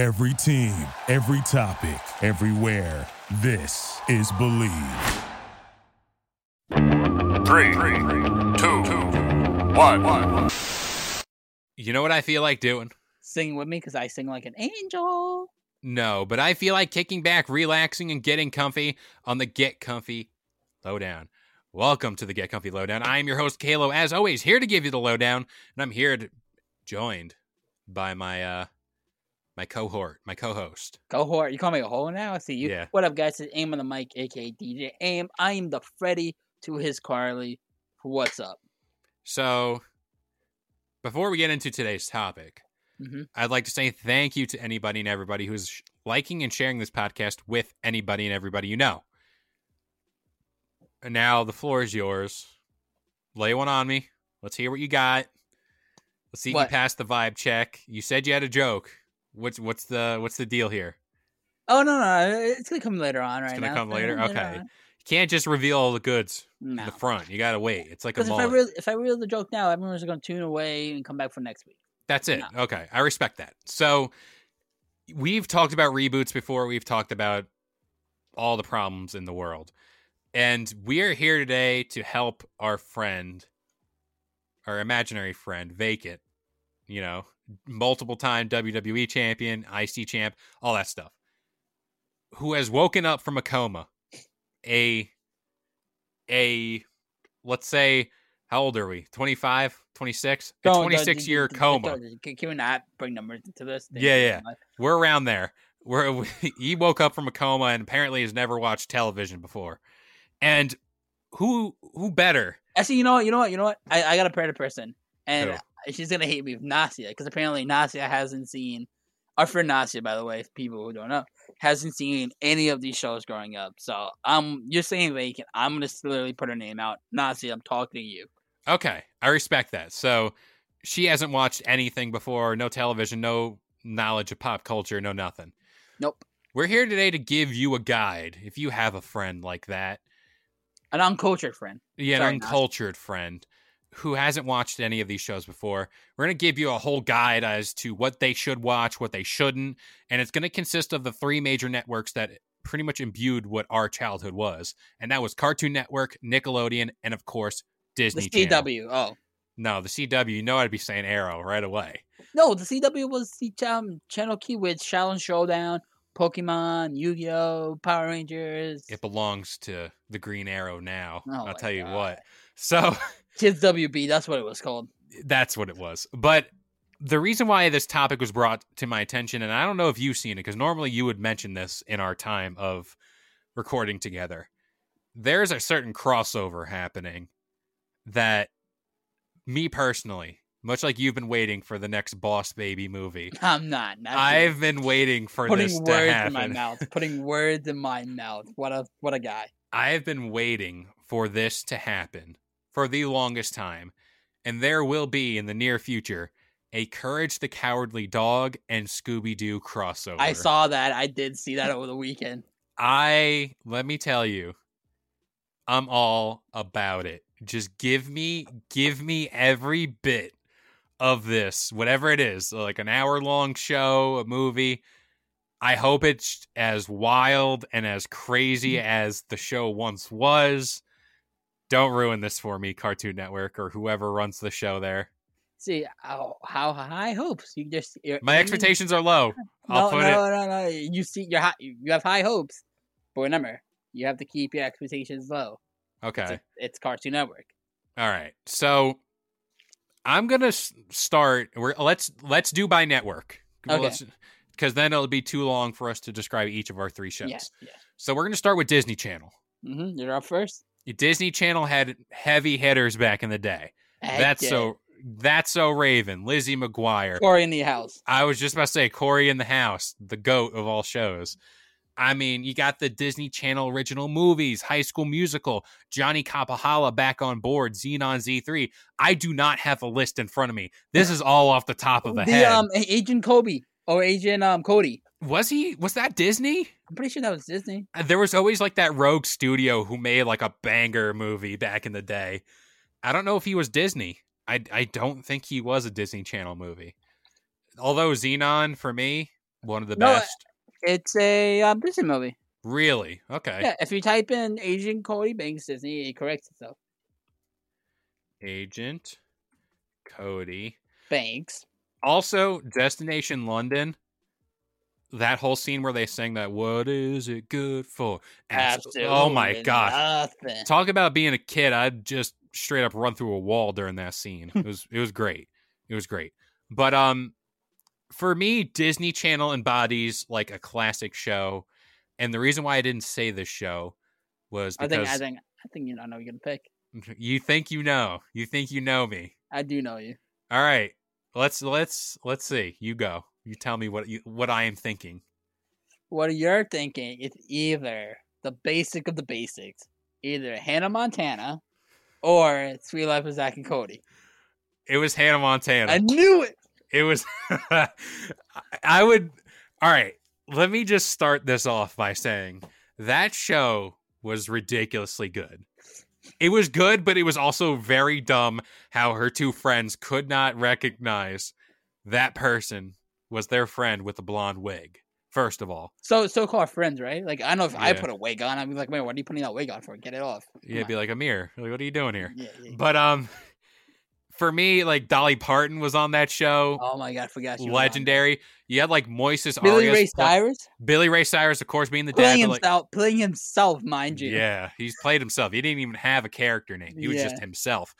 Every team, every topic, everywhere. This is Bleav. Three, two, one. You know what I feel like doing? Sing with me because I sing like an angel. No, but I feel like kicking back, relaxing, and getting comfy on the Get Comfy Lowdown. Welcome to the Get Comfy Lowdown. I am your host, Kalo, as always, here to give you the lowdown, and I'm here to, joined by my uh my cohort, my co-host. Cohort. You call me a hole now? I see you. Yeah. What up, guys? It's Aim on the mic, aka DJ Aim. I am the Freddy to his Carly. What's up? So, before we get into today's topic, Mhm. I'd like to say thank you to anybody and everybody who's liking and sharing this podcast with anybody and everybody you know. And now the floor is yours. Lay one on me. Let's hear what you got. Let's see if you passed the vibe check. You said you had a joke. What's what's the what's the deal here? Oh no, no, it's gonna come later on. Right it's gonna now. come later? Later Okay. on. You can't just reveal all the goods No. in the front. You gotta wait. It's like a Because if I mullet. if I reveal the joke now, everyone's gonna tune away and come back for next week. That's it. No. Okay. I respect that. So we've talked about reboots before. We've talked about all the problems in the world. And we are here today to help our friend, our imaginary friend, Vacant, you know, multiple time WWE champion, IC champ, all that stuff, who has woken up from a coma. A, a, let's say, how old are we? 25, 26? A Don't- don't- 26 year coma. Can we not bring numbers into this? Yeah, yeah. We're around there. Where he woke up from a coma and apparently has never watched television before. And who who better? Actually, you know what? You know what? You know what? I, I got a better person, and? She's gonna hate me, with Nasia, because apparently Nasia hasn't seen. Our friend Nasia, by the way, people who don't know, hasn't seen any of these shows growing up. So um, you're saying vacant. I'm gonna literally put her name out. Nasia, I'm talking to you. Okay, I respect that. So she hasn't watched anything before, no television, no knowledge of pop culture, no nothing. Nope. We're here today to give you a guide if you have a friend like that. An uncultured friend. Yeah, an Sorry, Nas. uncultured friend who hasn't watched any of these shows before. We're going to give you a whole guide as to what they should watch, what they shouldn't, and it's going to consist of the three major networks that pretty much imbued what our childhood was, and that was Cartoon Network, Nickelodeon, and of course The Disney Channel. CW. Oh No, the CW. You know I'd be saying Arrow right away. no, the CW was the um, channel key with Challenge Showdown, Pokemon, Yu Gi Oh, Power Rangers, It belongs to the Green Arrow now. Oh I'll tell you what. So. Kids WB. That's what it was called. that's what it was. But the reason why this topic was brought to my attention, and I don't know if you've seen it, because normally you would mention this in our time of recording together. There's a certain crossover happening that me personally, much like you've been waiting for the next Boss Baby movie, I'm not. not I've been waiting for this putting to words in my happen. mouth. Putting words in my mouth. What a what a guy. I have been waiting for this to happen for the longest time, and there will be in the near future a Courage the Cowardly Dog and Scooby Doo crossover. I saw that. I did see that over the weekend. I let me tell you, I'm all about it. Just give me, give me every bit of this, whatever it is, like an hour long show, a movie. I hope it's as wild and as crazy mm. as the show once was. Don't ruin this for me, Cartoon Network or whoever runs the show there. See how how high hopes. You just My expectations are low. I'll No, put no, it. no, no. You see, you're high, you have high hopes, but remember, you have to keep your expectations low. Okay. It's, it's Cartoon Network. All right. So I'm gonna start. We're let's let's do by network. Okay. Because then it'll be too long for us to describe each of our three shows. Yes, yes. So we're gonna start with Disney Channel. Mm-hmm. You're up first. Disney Channel had heavy hitters back in the day. That's so. That's so Raven, Lizzie McGuire. Corey in the house. I was just about to say Corey in the House, the goat of all shows. I mean, you got the Disney Channel original movies, High School Musical, Johnny Kapahala back on board, Zenon Z3. I do not have a list in front of me. This is all off the top of the, The head. um Agent Kobe or Agent um Cody. Was he? Was that Disney? I'm pretty sure that was Disney. Uh, There was always like that rogue studio who made like a banger movie back in the day. I don't know if he was Disney. I I don't think he was a Disney Channel movie. Although Zenon for me, One of the No, best. It's a um, Disney movie. Really? Okay. Yeah, if you type in Agent Cody Banks Disney, it corrects itself. Agent Cody. Banks. Also, Destination London. That whole scene where they sang that "What is it good for?" Absolutely. Oh my gosh! Nothing. Talk about being a kid. I'd just straight up run through a wall during that scene. It was it was great. It was great. But um for me, Disney Channel embodies like a classic show. And the reason why I didn't say this show was I because think I think I think you know, I know you're gonna pick. you think you know. You think you know me. I do know you. All right. Let's let's let's see. You go. You tell me what you what I am thinking. What you're thinking is either the basic of the basics, either Hannah Montana or Suite Life of Zack and Cody. It was Hannah Montana. I knew it. It was. I would. All right. Let me just start this off by saying that show was ridiculously good. It was good, but it was also very dumb how her two friends could not recognize that person was their friend with the blonde wig. First of all, So so called friends, right? Like I know if I put a wig on, I'd be like, man, what are you putting that wig on for? Get it off. yeah, it'd be like Amir. Like, what are you doing here? Yeah, yeah. But um, for me, like Dolly Parton was on that show. Oh my god, I forgot you. legendary. You had like Moises. Billy Arias Ray Cyrus Billy Ray Cyrus, of course, being the dad. playing like, himself, playing himself, mind you. Yeah, he's played himself. He didn't even have a character name. He was just himself.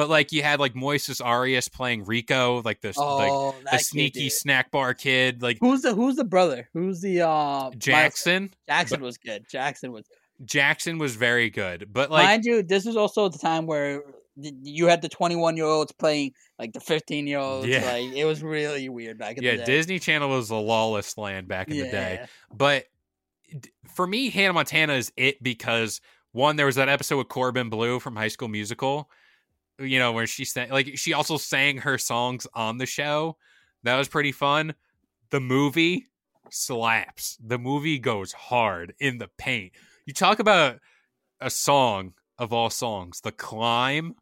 But like you had like Moises Arias playing Rico, like the like Oh, the sneaky dude. snack bar kid, like Who's the Who's the brother? Who's the uh Jackson. Jackson but- was good. Jackson was. Jackson was very good, but like mind you, this was also the time where you had the 21 year olds playing like the 15 year olds. Yeah. Like it was really weird back in yeah, the day. Disney Channel was a lawless land back in yeah. the day. But for me, Hannah Montana is it because one, there was that episode with Corbin Bleu from High School Musical, you know, where she sang like she also sang her songs on the show. That was pretty fun. The movie slaps. The movie goes hard in the paint. You talk about a song of all songs, The Climb.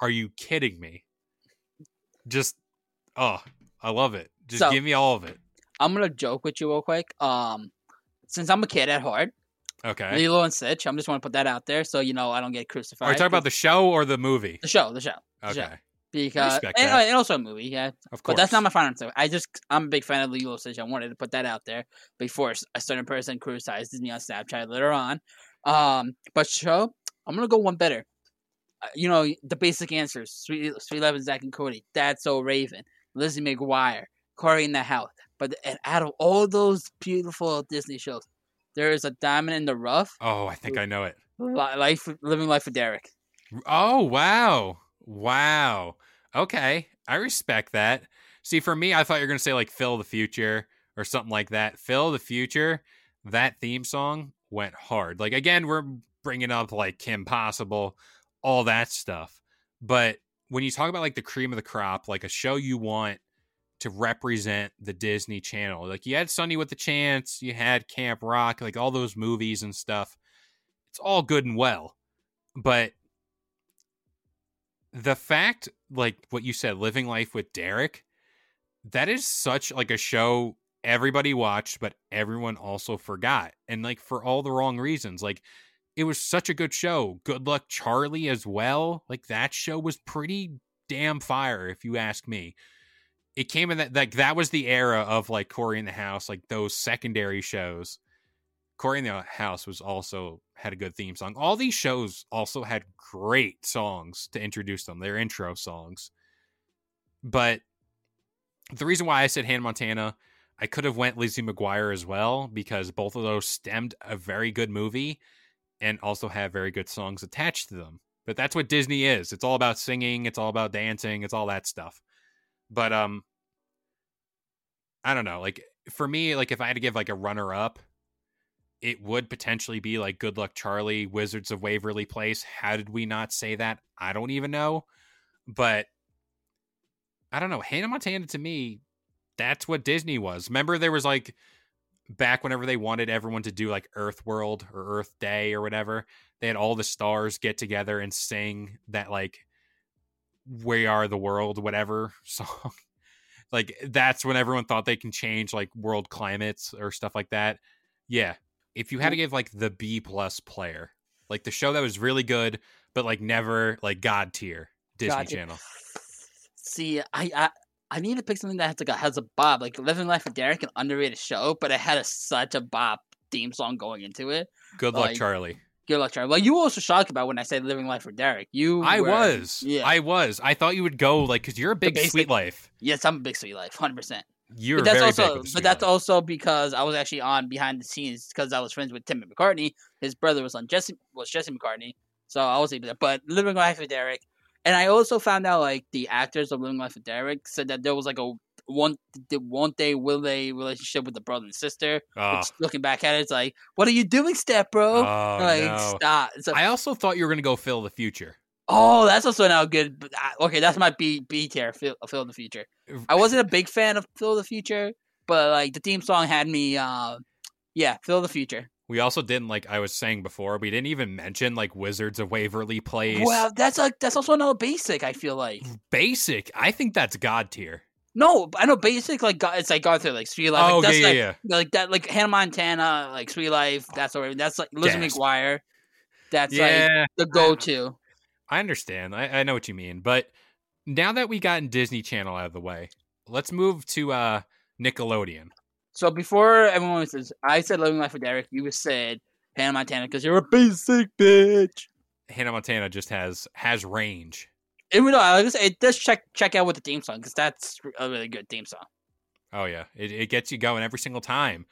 Are you kidding me? Just oh, I love it. Just So- give me all of it. I'm gonna joke with you real quick. Um, since I'm a kid at heart, Okay. Lilo and Stitch. I'm just want to put that out there so you know I don't get crucified. Are you talking about the show or the movie? the show? The show. the Okay, show. Because and, and also a movie, yeah. of course. But that's not my final answer. I just I'm a big fan of Lilo and Stitch. I wanted to put that out there before a certain person criticizes me on Snapchat later on. Um, but show I'm gonna go one better. Uh, You know the basic answers: Sweet Sweet Eleven, Zach and Cody, That's So Raven, Lizzie McGuire, Corey in the House. But and out of all those beautiful Disney shows, there is a diamond in the rough. Oh, I think I know it. Life, living life with Derek. Oh, wow. Wow. Okay. I respect that. See, for me, I thought you were going to say like Phil the Future or something like that. Phil the Future, that theme song went hard. Like, again, we're bringing up like Kim Possible, all that stuff. But when you talk about like the cream of the crop, like a show you want to represent the Disney Channel, like you had Sunny with the Chance, you had Camp Rock, like all those movies and stuff. It's all good and well. But the fact like what you said living life with derek that is such like a show everybody watched but everyone also forgot and like for all the wrong reasons like it was such a good show good luck charlie as well like that show was pretty damn fire if you ask me it came in that like that was the era of like corey in the house like those secondary shows. Corey in the house was also had a good theme song. All these shows also had great songs to introduce them their intro songs. But the reason why i said hannah montana i could have went lizzie mcguire as well because both of those stemmed a very good movie and also have very good songs attached to them. But that's what disney is. It's all about singing it's all about dancing it's all that stuff but um i don't know like for me like if i had to give like a runner up it would potentially be like good luck charlie wizards of waverly place. How did we not say that? I don't even know but i don't know. Hannah montana to me that's what disney was. Remember there was like back whenever they wanted everyone to do like earth world or earth day or whatever they had all the stars get together and sing that like we are the world whatever song like that's when everyone thought they can change like world climates or stuff like that. Yeah, if you had to give like the B plus player, like the show that was really good but like never like god tier Disney God. Channel. See, I, I I need to pick something that has like a has a bop. Like Living Life with Derek, an underrated show, but it had a, such a bop theme song going into it. Good luck, Like, Charlie. Good luck, Charlie. Well, you were also shocked about when I said Living Life for Derek. You, I were- was. yeah. I was. I thought you would go like because you're a big basic- Suite Life. yes, I'm a big Suite Life, hundred percent. You're But that's very also, but that's Life. also because I was actually on behind the scenes because I was friends with Tim McCartney. His brother was on Jesse was Jesse McCartney, so I was able to. But Living Life with Derek, and I also found out like the actors of Living Life with Derek said that there was like a one the one day will they relationship with the brother and sister. Oh, Which, looking back at it, it's like, what are you doing, step bro? oh, like no. stop. So, I also thought you were gonna go Phil the Future. oh, that's also now good. Uh, okay, that's my B B tier. Phil, Phil the future. I wasn't a big fan of Phil the Future, but like the theme song had me. Uh, yeah, Phil the Future. We also didn't like I was saying before. We didn't even mention like Wizards of Waverly Place. Well, that's like that's also another basic. I feel like Basic. I think that's god tier. No, I know basic like it's like through like Street Life. oh like, that's yeah, like, yeah, yeah. like that like Hannah Montana like Street Life. That's already that's like Lizzie Gasp. McGuire. That's like the go to. I understand. I, I know what you mean. But now that we gotten Disney Channel out of the way, let's move to uh Nickelodeon. So before everyone says, I said Living Life with Derek. You said Hannah Montana because you're a basic bitch. Hannah Montana just has has range. Even though I was, it does check check out with the theme song because that's a really good theme song. Oh yeah, it, it gets you going every single time.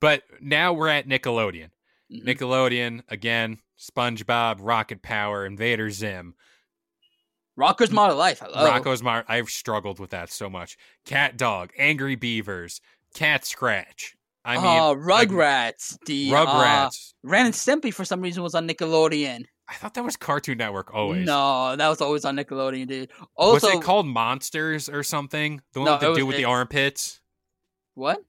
But now we're at Nickelodeon. Mhm. Nickelodeon again. SpongeBob, Rocket Power, Invader Zim, Rocker's Model Life. Hello. Rocko's Mar. I've struggled with that so much. Cat Dog, Angry Beavers, Cat Scratch. I mean, uh, like, Rugrats. the uh, Rugrats. Ren and Stimpy for some reason was on Nickelodeon. I thought that was Cartoon Network always. No, that was always on Nickelodeon, dude. was it called Monsters or something? The one No, with the dude with the armpits. what?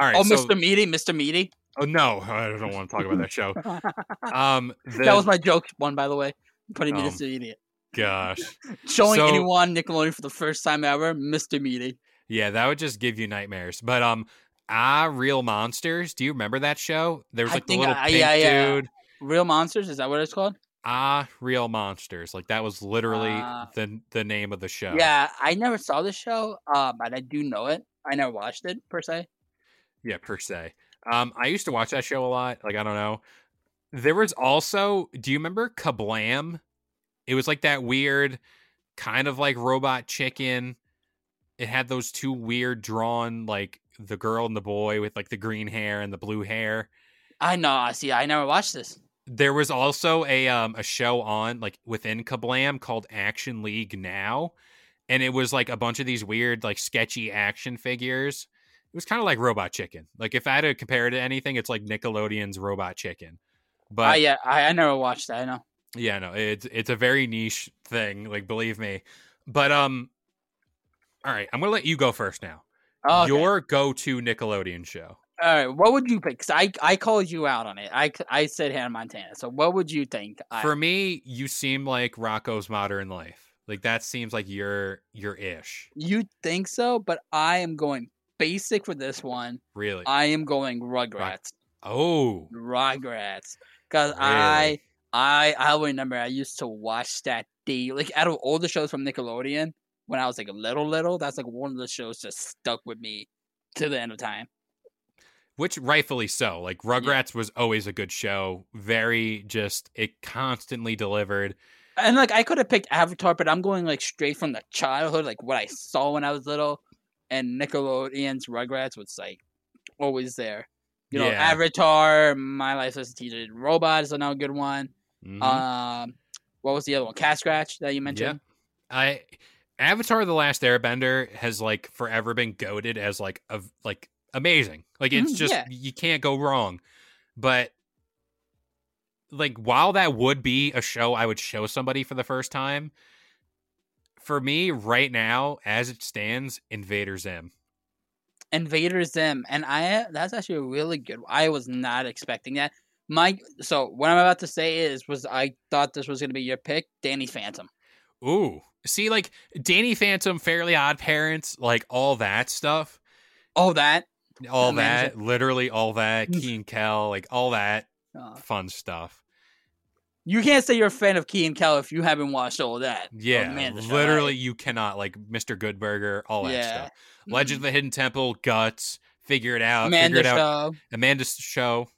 All right. oh, so, Mr. Meaty, Mr. Meaty. Oh no, I don't want to talk about that show. Um, the, that was my joke one, by the way. Putting me Um, Mr. Meaty. gosh. Showing so- anyone Nickelodeon for the first time ever, Mr. Meaty. Yeah, that would just give you nightmares. But um, ah, real monsters. Do you remember that show? There was like the little I- pink dude. Real Monsters, is that what it's called? Ah, real monsters. Like that was literally Ah. the the name of the show. Yeah, I never saw the show, uh, but I do know it. I never watched it per se. Yeah, per se. Um, I used to watch that show a lot. Like I don't know. There was also. Do you remember Kablam? It was like that weird, kind of like robot chicken. It had those two weird drawn like the girl and the boy with like the green hair and the blue hair. I know. I see. I never watched this. There was also a um a show on like within Kablam called Action League Now, and it was like a bunch of these weird like sketchy action figures. It was kind of like Robot Chicken. Like if I had to compare it to anything, it's like Nickelodeon's Robot Chicken. But Ah, yeah, I, I never watched that. I know. yeah, no, it's it's a very niche thing. Like believe me. But um, all right, I'm gonna let you go first now. Oh, okay. Your go-to Nickelodeon show. All right, what would you pick? 'Cause I I called you out on it. I, I said Hannah Montana. So what would you think? I, For me, you seem like Rocko's Modern Life. Like that seems like your your ish. you think so? But I am going basic for this one. Really? I am going Rugrats. oh, Rugrats, because I I I remember I used to watch that day. Like out of all the shows from Nickelodeon when I was like a little little, that's like one of the shows just stuck with me to the end of time. Which rightfully so. Like Rugrats was always a good show. Very just it constantly delivered. And like I could have picked Avatar, but I'm going like straight from the childhood, like what I saw when I was little. And Nickelodeon's Rugrats was like always there. You know, Yeah. Avatar, My Life as a Teacher, Robot is another good one. Mhm. Um, what was the other one? Cat Scratch that you yeah, mentioned. I Avatar: The Last Airbender has like forever been goaded as like a like amazing. Like it's Mhm, just yeah. you can't go wrong. But like while that would be a show I would show somebody for the first time, for me right now as it stands, Invader Zim. Invader Zim, and I that's actually a really good. I was not expecting that. My so what I'm about to say is was I thought this was gonna be your pick, Danny Phantom. Ooh, See, like Danny Phantom, Fairly Odd Parents, like all that stuff, Oh, that. All that, literally all that, Key and Kel, like all that Uh, fun stuff. you can't say you're a fan of Key and Kel if you haven't watched all of that. Yeah, Amanda Show, literally, you cannot like Mr. Goodburger, all that Yeah. stuff. Legend of the Hidden Temple, Guts, Figure It Out, Amanda Figure It Out. Show, Amanda's show.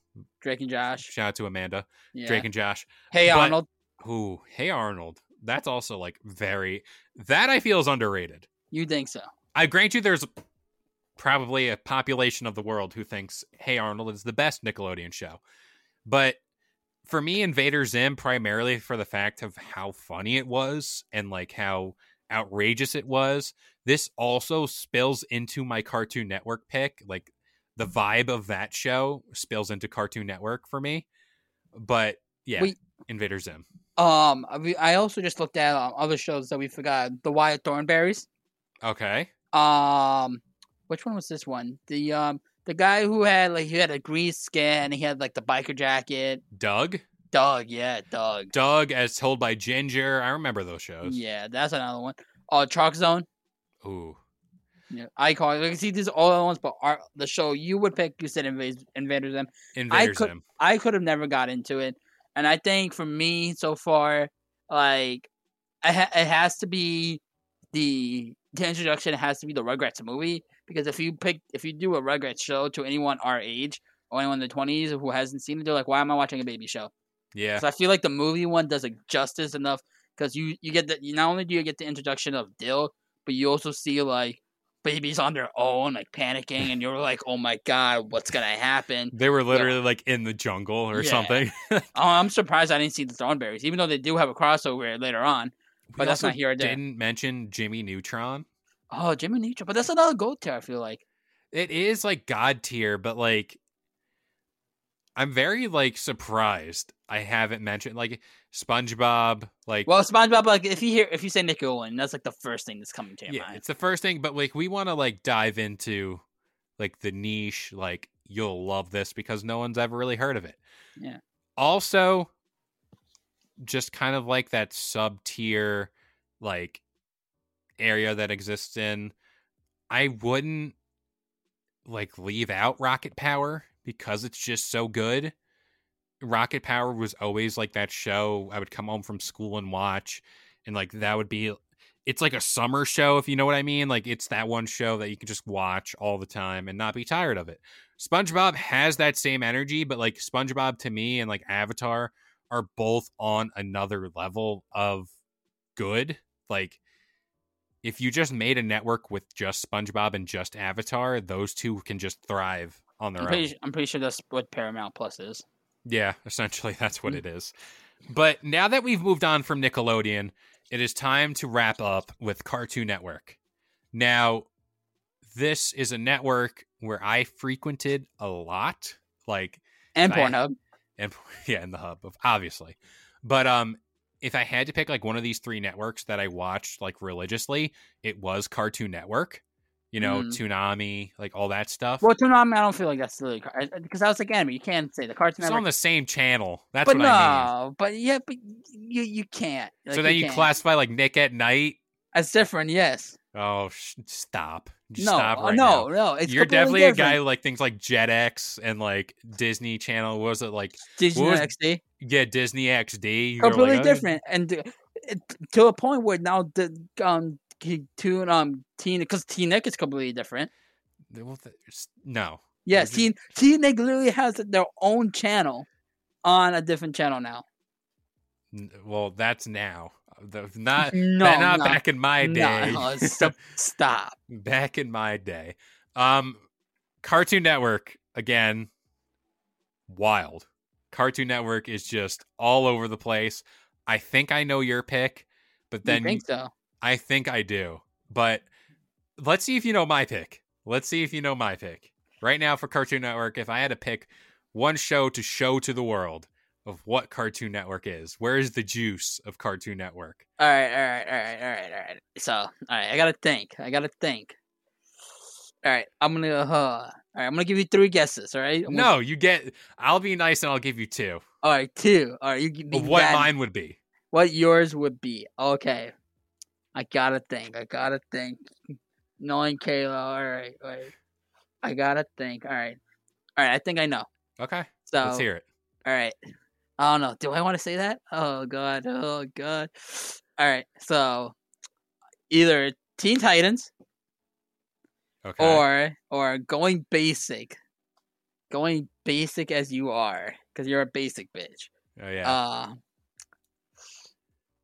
Drake and Josh. Shout out to Amanda, Yeah. Drake and Josh. hey but- Arnold. Ooh, hey Arnold. That's also like very that I feel is underrated. You think so? I grant you there's probably a population of the world who thinks Hey Arnold is the best Nickelodeon show. But for me, Invader Zim primarily for the fact of how funny it was and like how outrageous it was. This also spills into my Cartoon Network pick. Like the vibe of that show spills into Cartoon Network for me. But yeah, Wait. Invader Zim. Um, I also just looked at um, other shows that we forgot. The Wild Thornberrys. Okay. Um, which one was this one? The um, the guy who had like he had a green skin he had like the biker jacket. Doug. Doug, yeah, Doug. Doug as told by Ginger. I remember those shows. Yeah, that's another one. Uh, Chalk Zone. Ooh. Yeah, I call it. Like, see, these are all the ones, but our, the show you would pick, you said Invaders, Invaders Zim. Invader could- Zim. I could have never got into it, and I think for me so far, like, it, ha- it has to be the the introduction has to be the Rugrats movie because if you pick if you do a Rugrats show to anyone our age or anyone in the twenties who hasn't seen it, they're like, why am I watching a baby show? Yeah. So I feel like the movie one does it justice enough because you you get that. not only do you get the introduction of Dill, but you also see like babies on their own like panicking, and you're like, oh my god, what's gonna happen? They were literally like in the jungle or Yeah. something. Oh, I'm surprised I didn't see the Thornberrys, even though they do have a crossover later on. We But that's not here. Didn't mention Jimmy Neutron. Oh, Jimmy Neutron, but that's another gold tier. I feel like. It is like god tier, but like I'm very like surprised I haven't mentioned like SpongeBob. Like Well, SpongeBob, like if you hear if you say Nickelodeon, that's like the first thing that's coming to your yeah, mind. it's the first thing, but like we want to like dive into like the niche. Like you'll love this because no one's ever really heard of it. Yeah. Also, just kind of like that sub tier like area that exists in. I wouldn't like leave out Rocket Power because it's just so good. Rocket Power was always like that show I would come home from school and watch and like that would be it's like a summer show if you know what I mean. Like it's that one show that you can just watch all the time and not be tired of it. SpongeBob has that same energy, but like SpongeBob to me and like Avatar are both on another level of good. Like if you just made a network with just SpongeBob and just Avatar, those two can just thrive on their I'm own. pretty, I'm pretty sure that's what Paramount Plus is. Yeah, essentially that's what Mm. it is. But now that we've moved on from Nickelodeon, it is time to wrap up with Cartoon Network. Now, this is a network where I frequented a lot, like And Pornhub. and yeah, in the hub, of obviously. But um, if I had to pick like one of these three networks that I watched like religiously, it was Cartoon Network. You know, Mm. Toonami, like all that stuff. Well, Toonami, I don't feel like that's really because I was like anime. You can't say the Cartoon it's Network. on the same channel. That's but what no, I mean. but yeah, but you you can't. Like, so then you can't. classify like Nick at Night. That's different. Yes. Oh, sh- stop! Just no. stop uh, right no. now. No. It's You're definitely a guy who like things like Jetix and like Disney Channel. What was it like? Disney was- XD. Yeah, Disney XD. You Completely like, oh, different, and uh, to a point where now the um he- to um Teen because Teen Nick is completely different. No, Yes, Teen Teen Nick literally has their own channel on a different channel now. Well, that's now. The- Not No, not no, back in my day. no, stop, stop. back in my day. Um, Cartoon Network again. Wild. Cartoon Network is just all over the place. I think I know your pick, but Then then you think so? I think I do. But let's see if you know my pick. Let's see if you know my pick. Right now for Cartoon Network, if I had to pick one show to show to the world of what Cartoon Network is, where is the juice of Cartoon Network? All right, all right, all right, all right, all right. So, all right, I gotta think. I gotta think. All right, I'm gonna. Uh, all right, I'm gonna give you three guesses. All right. Gonna- No, you get. I'll be nice and I'll give you two All right, two. All right, you give me what that- mine would be. What yours would be? Okay. I gotta think. I gotta think. Knowing Kayla, all right, all right. I gotta think. All right, all right. I think I know. Okay, So, let's hear it. all right. I don't know. Do I want to say that? Oh god. Oh god. All right. So, either Teen Titans Okay. or or going basic, going basic as you are, because you're a basic bitch. oh yeah. Uh,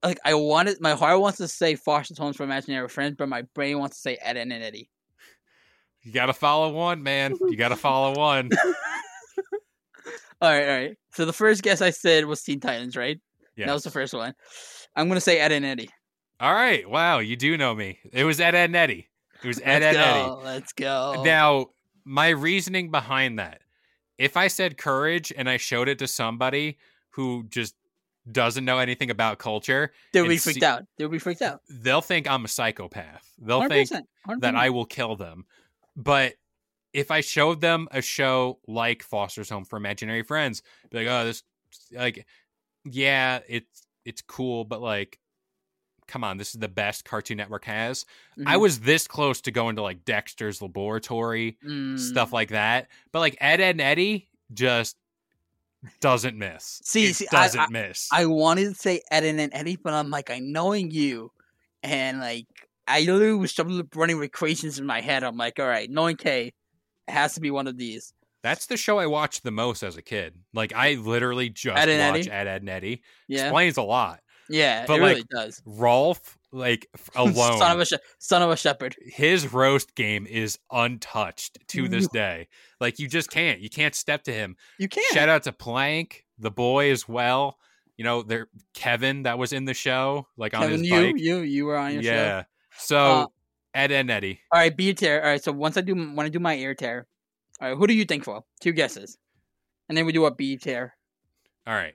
like I wanted, my heart wants to say Foster Homes for Imaginary Friends, but my brain wants to say Ed and Eddy. you gotta follow one, man. You gotta follow one. All right, all right. So the first guess I said was Teen Titans, right? Yeah. That was the first one. I'm gonna say Ed and Eddy. All right. Wow, you do know me. It was Ed, Ed, and Eddy. It was Ed, Ed, Eddy. Let's go. Now, my reasoning behind that, if I said courage and I showed it to somebody who just doesn't know anything about culture, They'll be freaked see- out. They'll be freaked out. they'll think I'm a psychopath. They'll 100%, think 100%. that I will kill them. But if I showed them a show like Foster's Home for Imaginary Friends, be like, oh, this, like, yeah, it's it's cool, but like, come on, this is the best Cartoon Network has. I Mhm. was this close to going to like Dexter's Laboratory, stuff Mm. like that. But like Ed, Ed and Eddy just doesn't miss. See- It see, doesn't miss. I wanted to say Ed and Eddy, but I'm like, I knowing you, and like I literally was some- running recreations in my head. I'm like, all right, knowing K, it has to be one of these. That's the show I watched the most as a kid. Like I literally just Ed watch Ed, Ed and Eddy. Yeah, Explains a lot. yeah, but, it like, really does. Rolf, like alone, son of a sh- son of a shepherd. his roast game is untouched to this day. Like you just can't. You can't step to him. You can't. Shout out to Plank, the boy as well. You know, there Kevin that was in the show, like on his you, bike. you, you were on your show. yeah. So Uh, Ed and Eddy. All right, B tier. All right, so once I do when I do my ear tear, all right, who do you think for? Two guesses, and then we do a B tear. All right.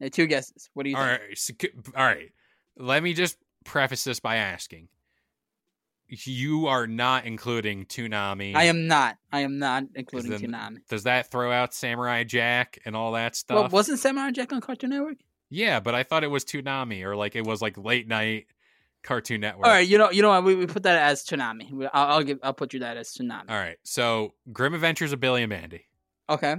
Yeah, two guesses. What do you All think? right. so c- all right. Let me just preface this by asking. You are not including Toonami. I am not. I am not including then- Toonami. Does that throw out Samurai Jack and all that stuff? Well, wasn't Samurai Jack on Cartoon Network? Yeah, but I thought it was Toonami or like it was like late night Cartoon Network. All right, you know, you know what? We, we put that as Toonami. We- I'll, I'll give. I'll put you that as Toonami. All right. So Grim Adventures of Billy and Mandy. Okay,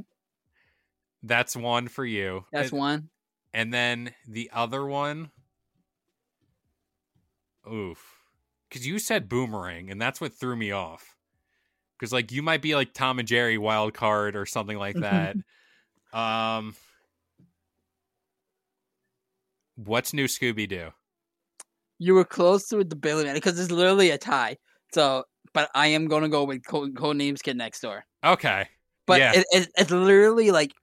That's one for you. that's and, one. and then the other one. Oof. Because you said Boomerang, and that's what threw me off. Because like you might be like Tom and Jerry wild card or something like that. um. What's new Scooby Doo? You were close to the Billy Man because it's literally a tie. So, but I am gonna go with Code, Code Names Kid Next Door. Okay. But Yeah. it, it, it's literally like,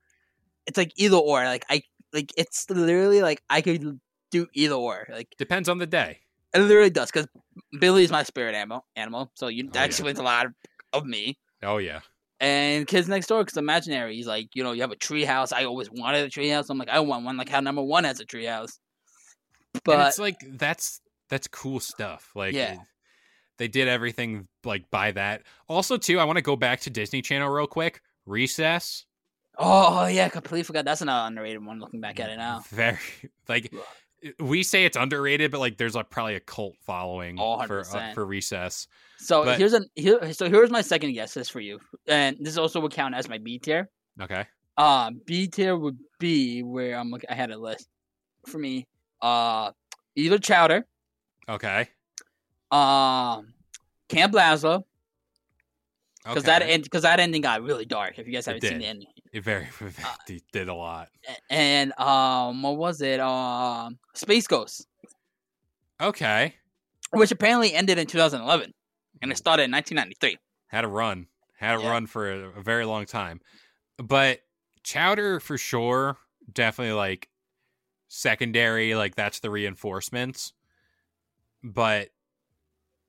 it's like either or. Like I like it's literally like I could do either or. Like Depends on the day. it literally does because Billy is my spirit animal. Animal. So you Oh, that yeah. explains a lot of, of me. Oh yeah. And Kids Next Door, because imaginary. He's like, you know, you have a tree house. I always wanted a tree house. I'm like, I want one. Like how number one has a tree house. and But it's like that's that's cool stuff. Like Yeah. they did everything like by that. Also, too, I want to go back to Disney Channel real quick. Recess. oh yeah, completely forgot. That's an underrated one. Looking back at it now. Very like we say it's underrated, but like there's like probably a cult following Oh, for uh, for Recess. So But- here's an here. So here's my second guess this for you, and this also would count as my B tier. Okay. Uh, B tier would be where I'm looking. I had a list for me. Uh, either Chowder, Okay. um, Camp Lazlo, because okay. that end because that ending got really dark. If you guys haven't seen the ending, it very uh, it did a lot. And um, what was it? Um, Space Ghost, Okay. which apparently ended in 2011, and it started in 1993. Had a run. Had a Yeah. run for a, a very long time. But Chowder for sure, definitely like secondary, like that's the reinforcements. But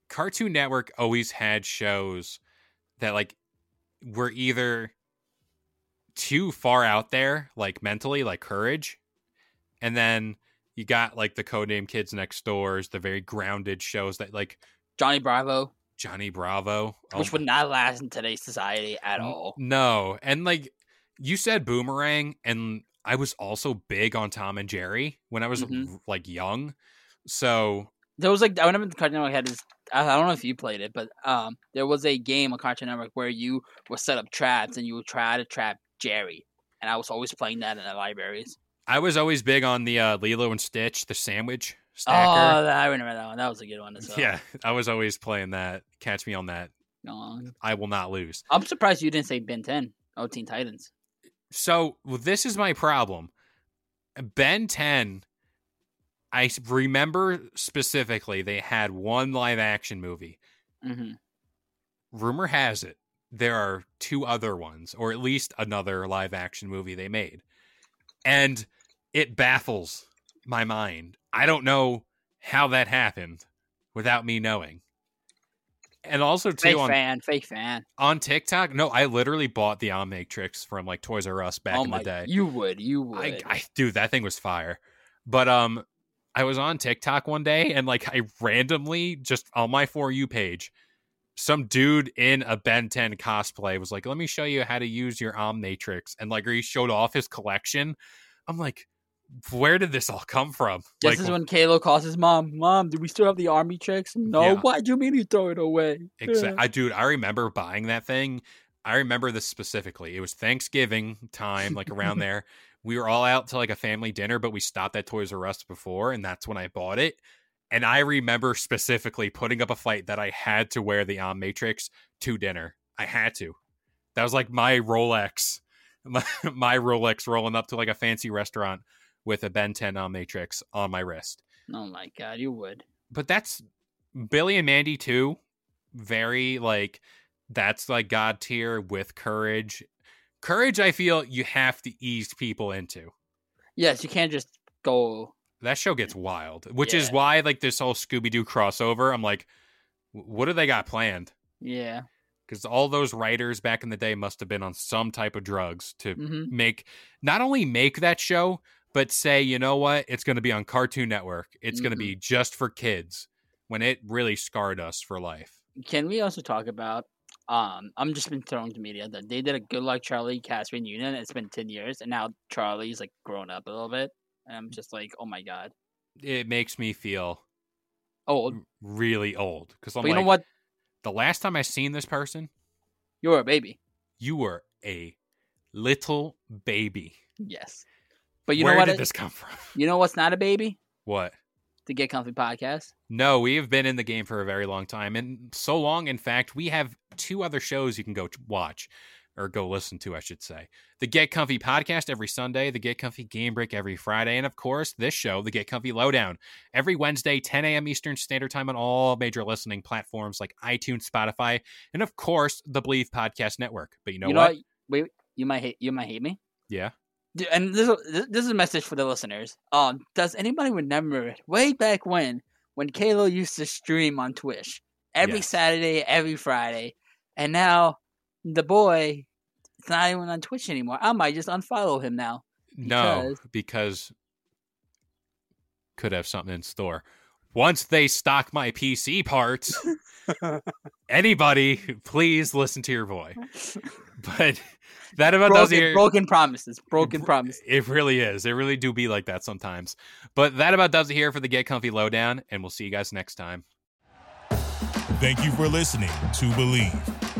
Cartoon Network always had shows that like were either too far out there, like mentally, like Courage, and then you got like the Codename Kids Next Doors, the very grounded shows that like Johnny Bravo, Johnny Bravo, oh which would not last in today's society at all. No, and like you said, Boomerang, and I was also big on Tom and Jerry when I was Mhm. like young. So there was like I remember the Cartoon Network had this. I don't know if you played it, but um, there was a game on Cartoon Network where you would set up traps and you would try to trap Jerry, and I was always playing that in the libraries. I was always big on the uh, Lilo and Stitch, the sandwich stacker. Oh. I remember that one. That was a good one as well. yeah, I was always playing that. Catch me on that. Um, I will not lose. I'm surprised you didn't say Ben 10. Oh, Teen Titans. So well, this is my problem. Ben 10, I remember specifically they had one live action movie. hmm Rumor has it there are two other ones, or at least another live action movie they made. And it baffles my mind. I don't know how that happened without me knowing. And also too Fake on fan, fake fan. on TikTok, no, I literally bought the Omnitrix from like Toys R Us back oh in my, the day. you would, you would. I, I dude, that thing was fire. But um, I was on TikTok one day and like I randomly just on my for you page, some dude in a Ben 10 cosplay was like, "Let me show you how to use your Omnitrix," and like he showed off his collection. I'm like, where did this all come from? this like, is when Kalo calls his mom. Mom, do we still have the army tricks? No. Yeah. Why'd you mean you throw it away? Exactly. I dude, I remember buying that thing. I remember this specifically. It was Thanksgiving time, like around there. We were all out to like a family dinner, but we stopped at Toys R Us before, and that's when I bought it. And I remember specifically putting up a fight that I had to wear the Omnitrix to dinner. I had to. That was like my Rolex, my, my Rolex rolling up to like a fancy restaurant with a Ben 10 Omnitrix on my wrist Oh my god, you would. but that's Billy and Mandy too. Very like that's like God tier with courage. Courage, I feel you have to ease people into. Yes, you can't just go. That show gets wild, which is why like this whole Scooby Doo crossover. I'm like, what do they got planned? Yeah. Because all those writers back in the day must have been on some type of drugs to hmm make not only make that show, but say, you know what, it's going to be on Cartoon Network. It's going to be just for kids. When it really scarred us for life. Can we also talk about? Um, I'm just been thrown to media that they did a Good Luck Charlie cast reunion. It's been ten years, and now Charlie's like grown up a little bit. And I'm just like, oh my god. it makes me feel old, really old because I'm but you like, know what? the last time I seen this person, You're a baby. you were a little baby. Yes. But you Where know what? did it- this come from? You know what's not a baby? What? The Get Comfy podcast. No, we have been in the game for a very long time, and so long. In fact, we have two other shows you can go watch or go listen to, I should say. The Get Comfy podcast every Sunday, the Get Comfy Game Break every Friday, and of course, this show, the Get Comfy Lowdown, every Wednesday, 10 a.m. Eastern Standard Time on all major listening platforms like iTunes, Spotify, and of course, the Bleav Podcast Network. But you know you know what? what? Wait, you might hate. You might hate me. Yeah. And this is- this is a message for the listeners. Um, does anybody remember way back when when Kalo used to stream on Twitch every Yes. Saturday, every Friday, and now the boy is not even on Twitch anymore. I might just unfollow him now. No, Because- because could have something in store. Once they stock my PC parts, anybody, please listen to your boy. But that about does it. broken promises. Broken promises. It really is. It really do be like that sometimes. But that about does it here for the Get Comfy Lowdown, and we'll see you guys next time. Thank you for listening to Bleav.